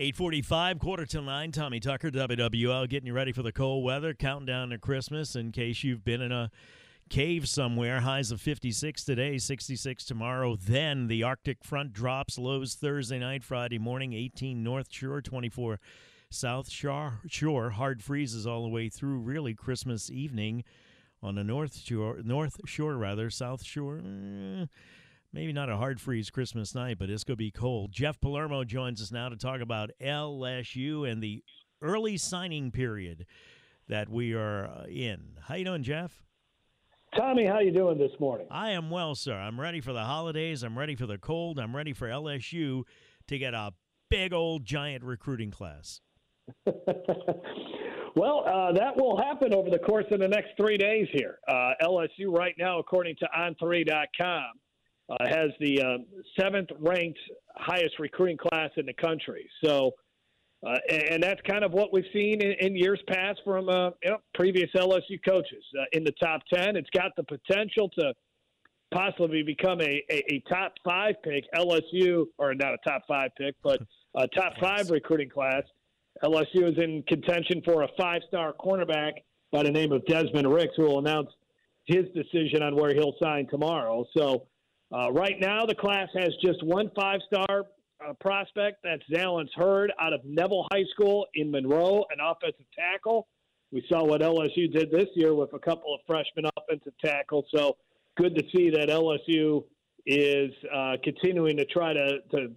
845, quarter till 9. Tommy Tucker, WWL, getting you ready for the cold weather. Counting down to Christmas in case you've been in a cave somewhere. Highs of 56 today, 66 tomorrow. Then the Arctic front drops. Lows Thursday night, Friday morning, 18 North Shore, 24 South Shore. Shore. Hard freezes all the way through, really, Christmas evening on the North Shore, North Shore rather, South Shore. Eh, maybe not a hard freeze Christmas night, but it's going to be cold. Jeff Palermo joins us now to talk about LSU and the early signing period that we are uh, in. How you doing, Jeff? Tommy, how you doing this morning? I am well, sir. I'm ready for the holidays. I'm ready for the cold. I'm ready for LSU to get a big old giant recruiting class. well, uh, that will happen over the course of the next three days here. Uh, LSU, right now, according to On3.com, uh, has the uh, seventh ranked highest recruiting class in the country. So uh, and, that's kind of what we've seen in, in years past from uh, you know, previous LSU coaches uh, in the top 10. It's got the potential to possibly become a, a, a, top five pick. LSU, or not a top five pick, but a top five recruiting class. LSU is in contention for a five star cornerback by the name of Desmond Ricks, who will announce his decision on where he'll sign tomorrow. So, uh, right now, the class has just one five star uh, prospect. That's Zalance Heard out of Neville High School in Monroe, an offensive tackle. We saw what LSU did this year with a couple of freshman offensive tackles. So good to see that LSU is uh, continuing to try to, to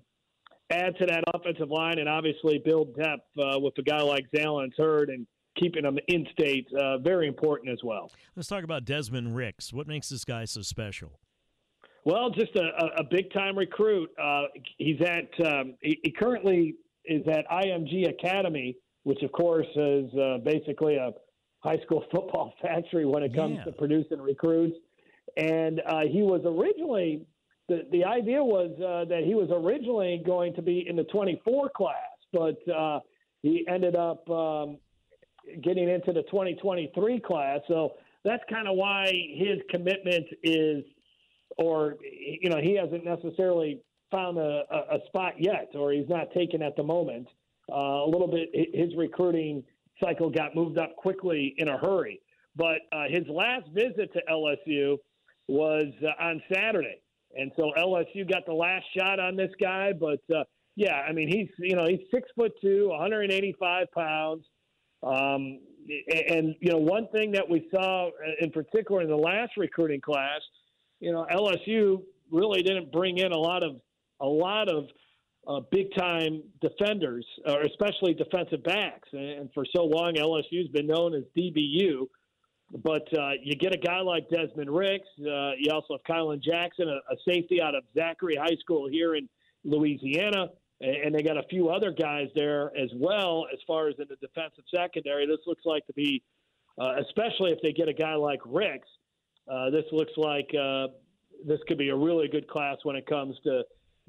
add to that offensive line and obviously build depth uh, with a guy like Zalance Heard and keeping him in state. Uh, very important as well. Let's talk about Desmond Ricks. What makes this guy so special? Well, just a, a big time recruit. Uh, he's at um, he, he, currently is at IMG Academy, which of course is uh, basically a high school football factory when it comes yeah. to producing recruits. And uh, he was originally the the idea was uh, that he was originally going to be in the 24 class, but uh, he ended up um, getting into the 2023 class. So that's kind of why his commitment is or you know he hasn't necessarily found a, a spot yet, or he's not taken at the moment. Uh, a little bit, his recruiting cycle got moved up quickly in a hurry. But uh, his last visit to LSU was uh, on Saturday, and so LSU got the last shot on this guy. But uh, yeah, I mean he's you know he's six foot two, 185 pounds. Um, and you know one thing that we saw in particular in the last recruiting class you know, LSU really didn't bring in a lot of a lot of uh, big time defenders, or especially defensive backs. And for so long, LSU's been known as DBU. But uh, you get a guy like Desmond Ricks. Uh, you also have Kylan Jackson, a, a, safety out of Zachary High School here in Louisiana. And they got a few other guys there as well, as far as in the defensive secondary. This looks like to be, uh, especially if they get a guy like Ricks, uh, this looks like uh, this could be a really good class when it comes to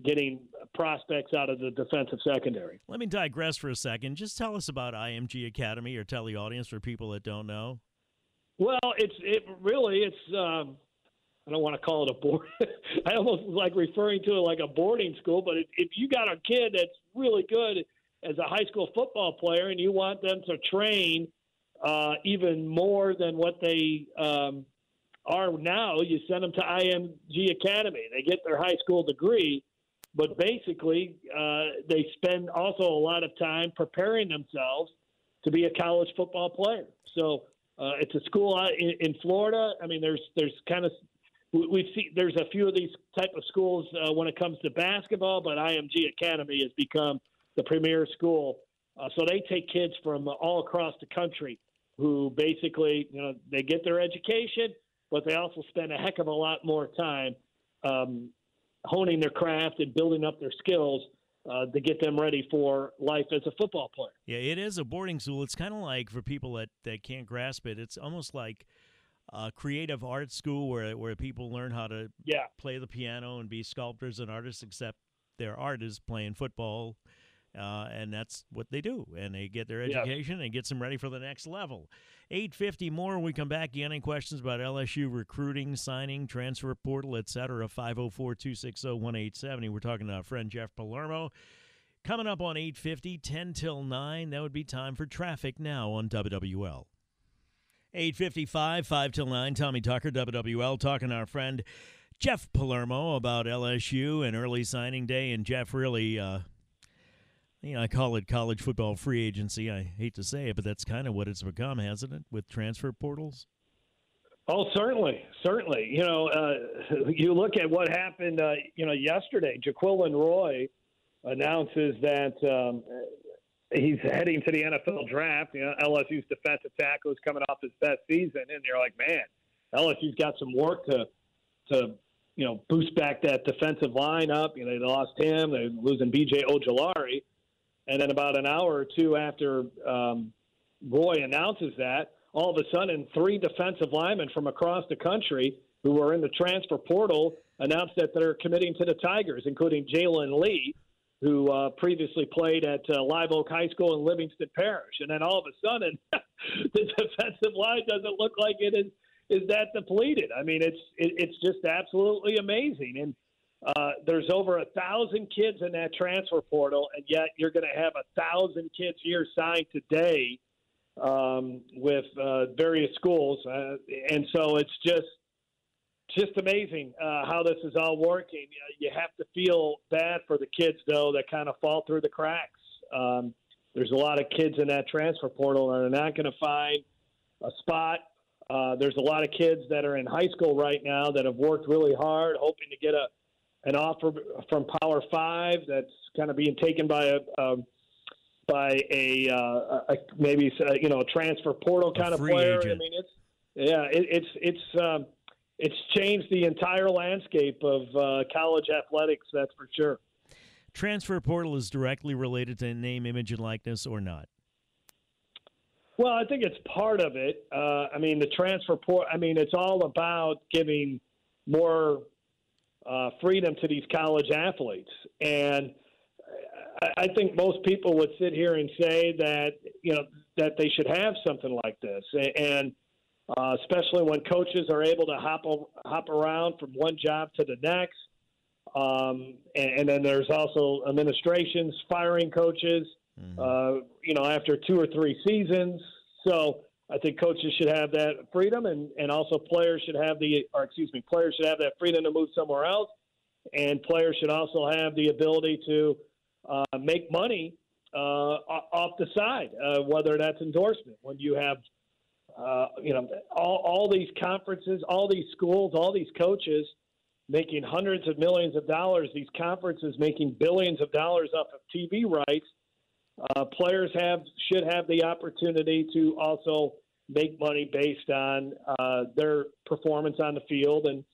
getting prospects out of the defensive secondary. Let me digress for a second. Just tell us about IMG Academy, or tell the audience for people that don't know. Well, it's it really it's. Um, I don't want to call it a board. I almost like referring to it like a boarding school. But if you got a kid that's really good as a high school football player, and you want them to train uh, even more than what they um, are now, you send them to IMG Academy. They get their high school degree, but basically uh, they spend also a lot of time preparing themselves to be a college football player. So uh, it's a school in, in Florida. I mean, there's there's kind of we see there's a few of these type of schools uh, when it comes to basketball, but IMG Academy has become the premier school. Uh, so they take kids from all across the country who basically, you know, they get their education, but they also spend a heck of a lot more time um, honing their craft and building up their skills uh, to get them ready for life as a football player. Yeah, it is a boarding school. It's kind of like for people that, that can't grasp it. It's almost like a creative art school where where people learn how to yeah. play the piano and be sculptors and artists. Except their art is playing football, uh, and that's what they do. And they get their education and gets them ready for the next level. 850 more when we come back. You any questions about LSU recruiting, signing, transfer portal, etc. 504 260 1870. We're talking to our friend Jeff Palermo. Coming up on 850, 10 till 9. That would be time for traffic now on WWL. 855, 5 till 9. Tommy Tucker, WWL, talking to our friend Jeff Palermo about LSU and early signing day. And Jeff really uh, you know, I call it college football free agency. I hate to say it, but that's kind of what it's become, hasn't it, with transfer portals? Oh, certainly, certainly. You know, uh, you look at what happened. Uh, you know, yesterday, Jaquelin Roy announces that um, he's heading to the NFL draft. You know, LSU's defensive tackle is coming off his best season, and you're like, man, LSU's got some work to to you know boost back that defensive line up. You know, they lost him. They're losing B.J. Ojulari. And then about an hour or two after um, Roy announces that, all of a sudden, three defensive linemen from across the country who were in the transfer portal announced that they're committing to the Tigers, including Jalen Lee, who uh, previously played at uh, Live Oak High School in Livingston Parish. And then all of a sudden, the defensive line doesn't look like it is is that depleted. I mean, it's it, it's just absolutely amazing. And uh, there's over a thousand kids in that transfer portal, and yet you're going to have a thousand kids here signed today um, with uh, various schools, uh, and so it's just just amazing uh, how this is all working. You have to feel bad for the kids though that kind of fall through the cracks. Um, there's a lot of kids in that transfer portal and are not going to find a spot. Uh, there's a lot of kids that are in high school right now that have worked really hard, hoping to get a an offer from Power Five that's kind of being taken by a, um, by a, uh, a maybe uh, you know a transfer portal kind of player. Agent. I mean, it's yeah, it, it's it's um, it's changed the entire landscape of uh, college athletics. That's for sure. Transfer portal is directly related to name, image, and likeness, or not? Well, I think it's part of it. Uh, I mean, the transfer port. I mean, it's all about giving more uh, freedom to these college athletes. And I, think most people would sit here and say that you know that they should have something like this, and uh, especially when coaches are able to hop hop around from one job to the next. Um, and, and then there's also administrations firing coaches, mm-hmm. uh, you know, after two or three seasons. So I think coaches should have that freedom, and, and also players should have the, or excuse me, players should have that freedom to move somewhere else, and players should also have the ability to uh, make money uh, off the side, uh, whether that's endorsement. When you have, uh, you know, all, all these conferences, all these schools, all these coaches making hundreds of millions of dollars, these conferences making billions of dollars off of TV rights. Uh, players have should have the opportunity to also make money based on uh, their performance on the field and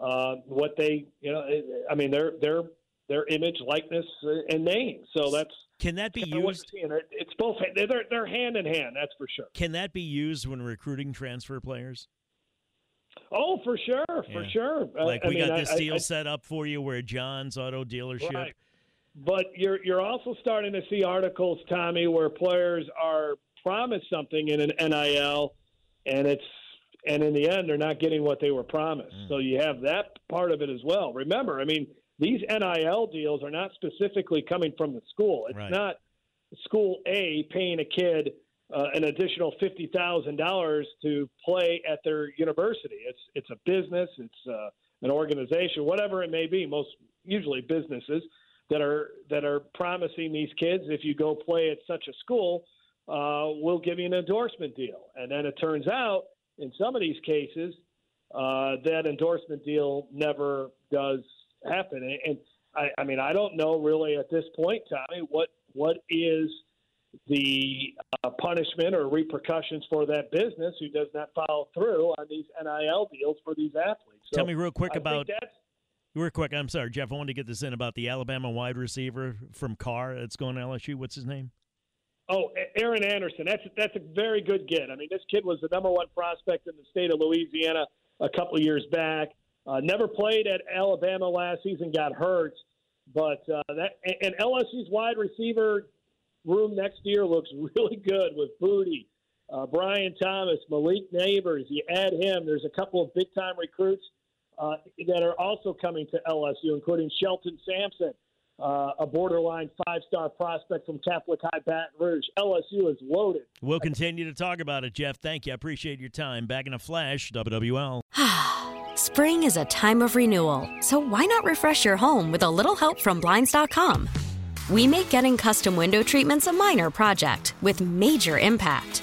uh, what they, you know, I mean, their their their image, likeness, and name. So that's can that be used? It's both. They're they're hand in hand. That's for sure. Can that be used when recruiting transfer players? Oh, for sure, for Yeah. sure. Uh, Like I we mean, got this I- deal set up for you where John's Auto Dealership. Right. But you're you're also starting to see articles, Tommy, where players are promised something in an NIL, and it's and in the end they're not getting what they were promised. Mm. So you have that part of it as well. Remember, I mean, these NIL deals are not specifically coming from the school. It's Right. not school A paying a kid uh, an additional fifty thousand dollars to play at their university. It's it's a business. It's uh, an organization, whatever it may be. Most usually businesses that are that are promising these kids if you go play at such a school, uh, we'll give you an endorsement deal. And then it turns out in some of these cases uh, that endorsement deal never does happen. And- And I, I mean, I don't know really at this point, Tommy, what what is the uh, punishment or repercussions for that business who does not follow through on these NIL deals for these athletes. So Tell me real quick I about that's real quick. I'm sorry, Jeff. I wanted to get this in about the Alabama wide receiver from Karr that's going to LSU. What's his name? Oh, Aaron Anderson. That's that's a very good get. I mean, this kid was the number one prospect in the state of Louisiana a couple years back. Uh, never played at Alabama last season. Got hurt, but uh, that and, and LSU's wide receiver room next year looks really good with Boutte, uh, Brian Thomas, Malik Nabers. You add him. There's a couple of big time recruits uh, that are also coming to LSU, including Shelton Sampson, uh, a borderline five star prospect from Catholic High Baton Rouge. LSU is loaded. We'll continue to talk about it, Jeff. Thank you. I appreciate your time. Back in a flash, WWL. Spring is a time of renewal, so why not refresh your home with a little help from Blinds.com? We make getting custom window treatments a minor project with major impact.